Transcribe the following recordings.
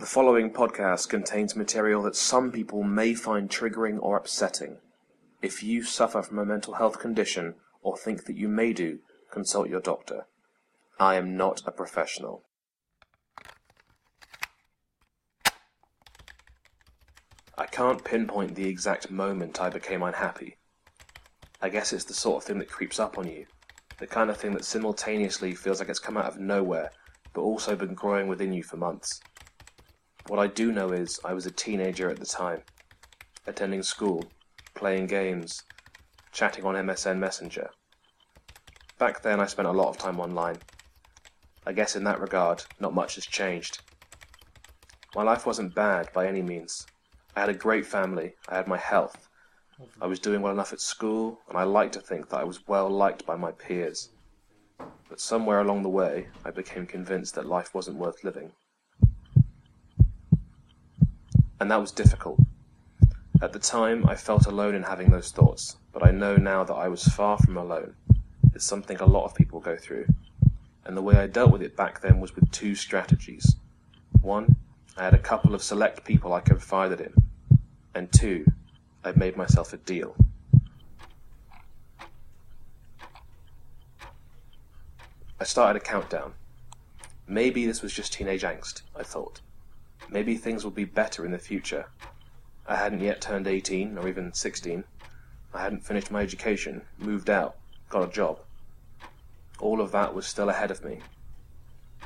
The following podcast contains material that some people may find triggering or upsetting. If you suffer from a mental health condition or think that you may do, consult your doctor. I am not a professional. I can't pinpoint the exact moment I became unhappy. I guess it's the sort of thing that creeps up on you, the kind of thing that simultaneously feels like it's come out of nowhere, but also been growing within you for months. What I do know is I was a teenager at the time, attending school, playing games, chatting on MSN Messenger. Back then I spent a lot of time online. I guess in that regard, not much has changed. My life wasn't bad by any means. I had a great family, I had my health, I was doing well enough at school, and I liked to think that I was well liked by my peers. But somewhere along the way, I became convinced that life wasn't worth living. And that was difficult. At the time, I felt alone in having those thoughts, but I know now that I was far from alone. It's something a lot of people go through. And the way I dealt with it back then was with two strategies. One, I had a couple of select people I confided in. And two, I made myself a deal. I started a countdown. Maybe this was just teenage angst, I thought. Maybe things will be better in the future. I hadn't yet turned 18 or even 16. I hadn't finished my education, moved out, got a job. All of that was still ahead of me.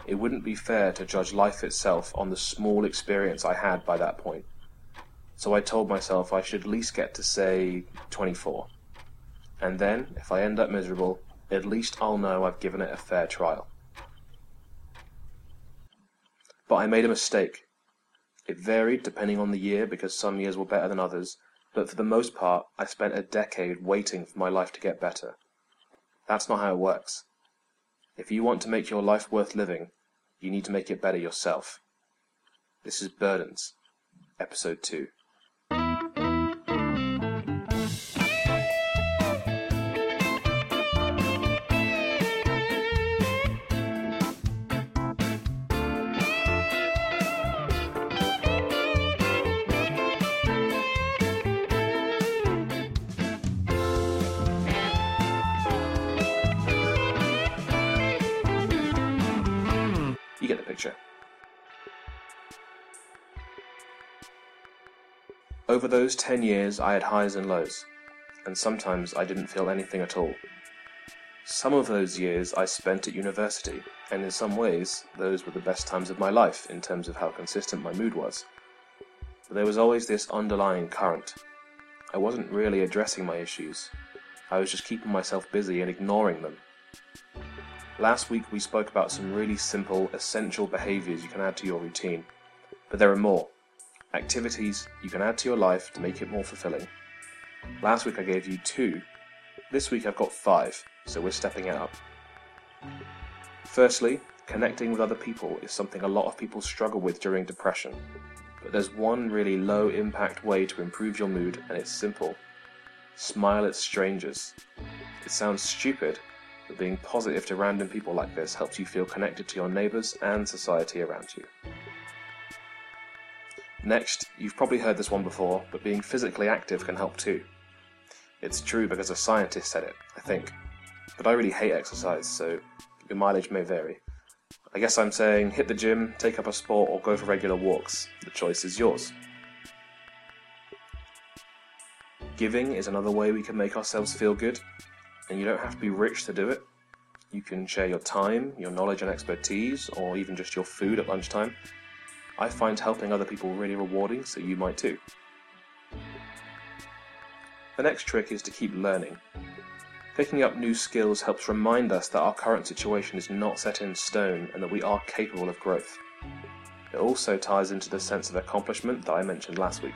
It wouldn't be fair to judge life itself on the small experience I had by that point. So I told myself I should at least get to, say, 24. And then, if I end up miserable, at least I'll know I've given it a fair trial. But I made a mistake. It varied depending on the year because some years were better than others, but for the most part, I spent a decade waiting for my life to get better. That's not how it works. If you want to make your life worth living, you need to make it better yourself. This is Burdens, Episode 2. Picture. Over those 10 years, I had highs and lows, and sometimes I didn't feel anything at all. Some of those years I spent at university, and in some ways, those were the best times of my life in terms of how consistent my mood was. But there was always this underlying current. I wasn't really addressing my issues, I was just keeping myself busy and ignoring them. Last week we spoke about some really simple, essential behaviors you can add to your routine, but there are more. Activities you can add to your life to make it more fulfilling. Last week I gave you two. This week I've got five, so we're stepping it up. Firstly, connecting with other people is something a lot of people struggle with during depression. But there's one really low impact way to improve your mood, and it's simple smile at strangers. It sounds stupid, but being positive to random people like this helps you feel connected to your neighbours and society around you. Next, you've probably heard this one before, but being physically active can help too. It's true because a scientist said it, I think. But I really hate exercise, so your mileage may vary. I guess I'm saying hit the gym, take up a sport, or go for regular walks. The choice is yours. Giving is another way we can make ourselves feel good, and you don't have to be rich to do it. You can share your time, your knowledge and expertise, or even just your food at lunchtime. I find helping other people really rewarding, so you might too. The next trick is to keep learning. Picking up new skills helps remind us that our current situation is not set in stone and that we are capable of growth. It also ties into the sense of accomplishment that I mentioned last week.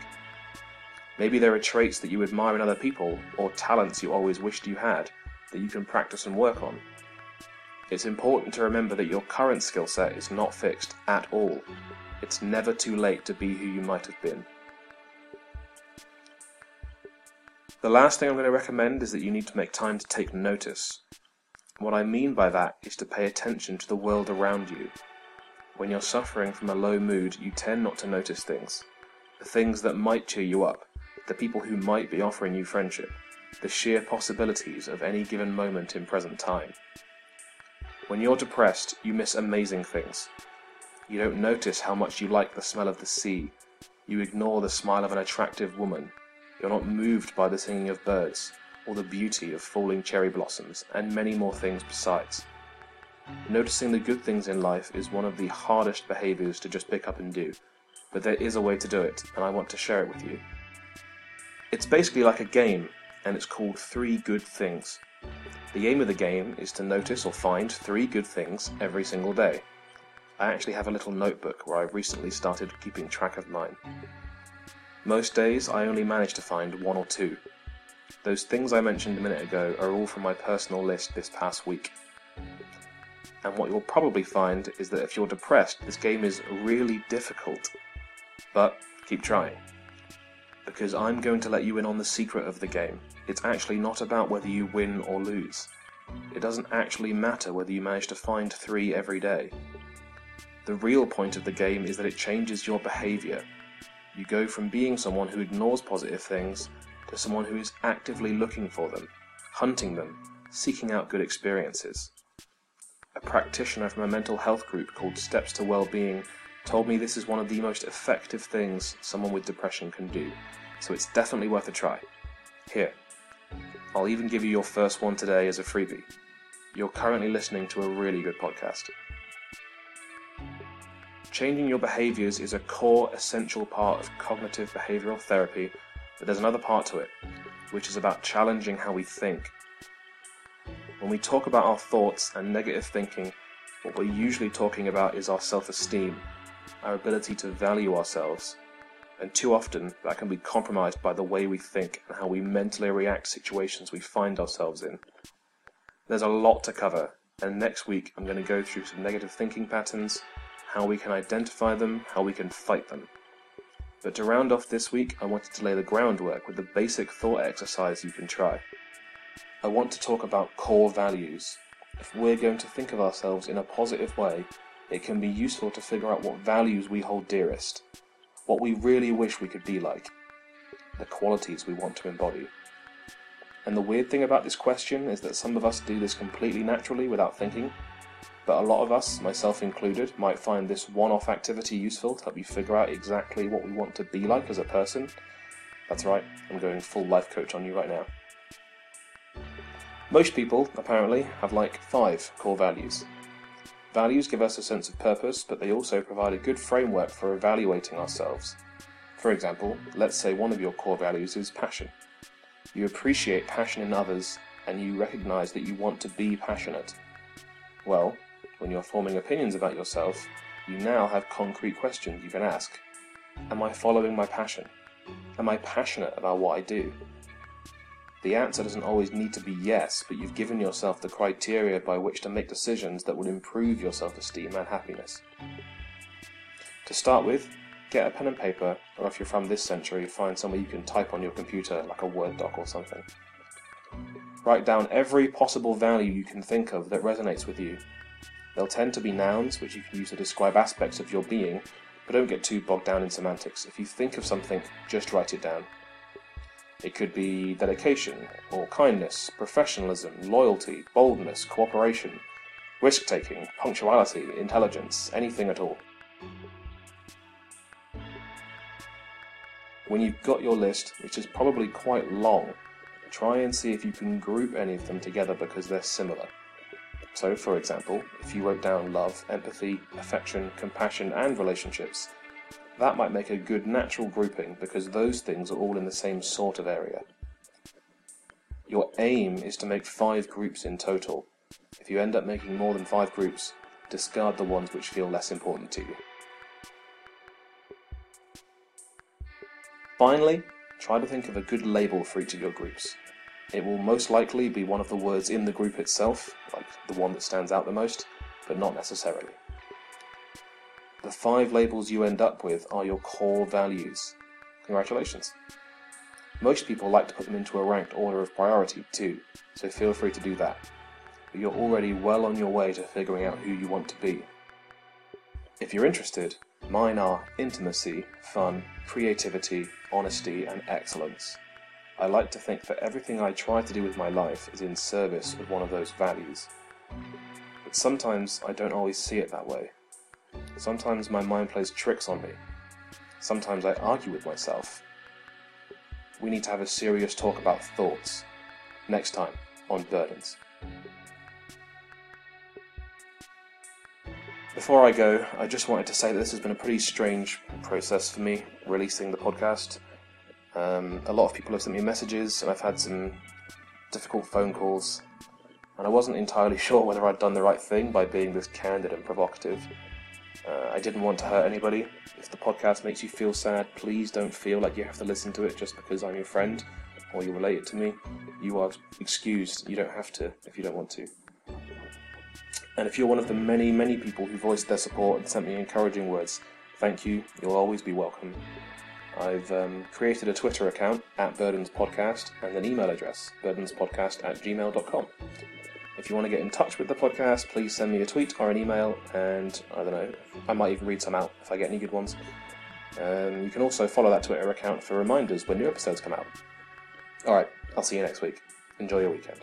Maybe there are traits that you admire in other people, or talents you always wished you had, that you can practice and work on. It's important to remember that your current skill set is not fixed at all. It's never too late to be who you might have been. The last thing I'm going to recommend is that you need to make time to take notice. What I mean by that is to pay attention to the world around you. When you're suffering from a low mood, you tend not to notice things. The things that might cheer you up, the people who might be offering you friendship, the sheer possibilities of any given moment in present time. When you're depressed, you miss amazing things. You don't notice how much you like the smell of the sea. You ignore the smile of an attractive woman. You're not moved by the singing of birds, or the beauty of falling cherry blossoms, and many more things besides. Noticing the good things in life is one of the hardest behaviors to just pick up and do, but there is a way to do it, and I want to share it with you. It's basically like a game, and it's called Three Good Things. The aim of the game is to notice or find three good things every single day. I actually have a little notebook where I've recently started keeping track of mine. Most days I only manage to find one or two. Those things I mentioned a minute ago are all from my personal list this past week. And what you'll probably find is that if you're depressed, this game is really difficult. But keep trying. Because I'm going to let you in on the secret of the game. It's actually not about whether you win or lose. It doesn't actually matter whether you manage to find three every day. The real point of the game is that it changes your behavior. You go from being someone who ignores positive things to someone who is actively looking for them, hunting them, seeking out good experiences. A practitioner from a mental health group called Steps to Wellbeing told me this is one of the most effective things someone with depression can do, so it's definitely worth a try. Here, I'll even give you your first one today as a freebie. You're currently listening to a really good podcast. Changing your behaviors is a core, essential part of cognitive behavioral therapy, but there's another part to it, which is about challenging how we think when we talk about our thoughts and negative thinking, what we're usually talking about is our self esteem, our ability to value ourselves. And too often, that can be compromised by the way we think and how we mentally react to situations we find ourselves in. There's a lot to cover, and next week I'm going to go through some negative thinking patterns, how we can identify them, how we can fight them. But to round off this week, I wanted to lay the groundwork with a basic thought exercise you can try. I want to talk about core values. If we're going to think of ourselves in a positive way, it can be useful to figure out what values we hold dearest, what we really wish we could be like, the qualities we want to embody. And the weird thing about this question is that some of us do this completely naturally without thinking, but a lot of us, myself included, might find this one off activity useful to help you figure out exactly what we want to be like as a person. That's right, I'm going full life coach on you right now. Most people, apparently, have like five core values. Values give us a sense of purpose, but they also provide a good framework for evaluating ourselves. For example, let's say one of your core values is passion. You appreciate passion in others and you recognize that you want to be passionate. Well, when you're forming opinions about yourself, you now have concrete questions you can ask. Am I following my passion? Am I passionate about what I do? The answer doesn't always need to be yes, but you've given yourself the criteria by which to make decisions that will improve your self esteem and happiness. To start with, get a pen and paper, or if you're from this century, find somewhere you can type on your computer, like a Word doc or something. Write down every possible value you can think of that resonates with you. They'll tend to be nouns, which you can use to describe aspects of your being, but don't get too bogged down in semantics. If you think of something, just write it down. It could be dedication or kindness, professionalism, loyalty, boldness, cooperation, risk taking, punctuality, intelligence, anything at all. When you've got your list, which is probably quite long, try and see if you can group any of them together because they're similar. So, for example, if you wrote down love, empathy, affection, compassion, and relationships, that might make a good natural grouping because those things are all in the same sort of area. Your aim is to make five groups in total. If you end up making more than five groups, discard the ones which feel less important to you. Finally, try to think of a good label for each of your groups. It will most likely be one of the words in the group itself, like the one that stands out the most, but not necessarily. The five labels you end up with are your core values. Congratulations. Most people like to put them into a ranked order of priority too, so feel free to do that. But you're already well on your way to figuring out who you want to be. If you're interested, mine are intimacy, fun, creativity, honesty, and excellence. I like to think that everything I try to do with my life is in service of one of those values. But sometimes I don't always see it that way. Sometimes my mind plays tricks on me. Sometimes I argue with myself. We need to have a serious talk about thoughts. Next time on Burdens. Before I go, I just wanted to say that this has been a pretty strange process for me, releasing the podcast. Um, a lot of people have sent me messages, and I've had some difficult phone calls, and I wasn't entirely sure whether I'd done the right thing by being this candid and provocative. Uh, I didn't want to hurt anybody. If the podcast makes you feel sad, please don't feel like you have to listen to it just because I'm your friend or you're related to me. You are excused. You don't have to if you don't want to. And if you're one of the many, many people who voiced their support and sent me encouraging words, thank you. You'll always be welcome. I've um, created a Twitter account at Burdens Podcast and an email address, burdenspodcast at gmail.com. If you want to get in touch with the podcast, please send me a tweet or an email, and I don't know, I might even read some out if I get any good ones. Um, you can also follow that Twitter account for reminders when new episodes come out. Alright, I'll see you next week. Enjoy your weekend.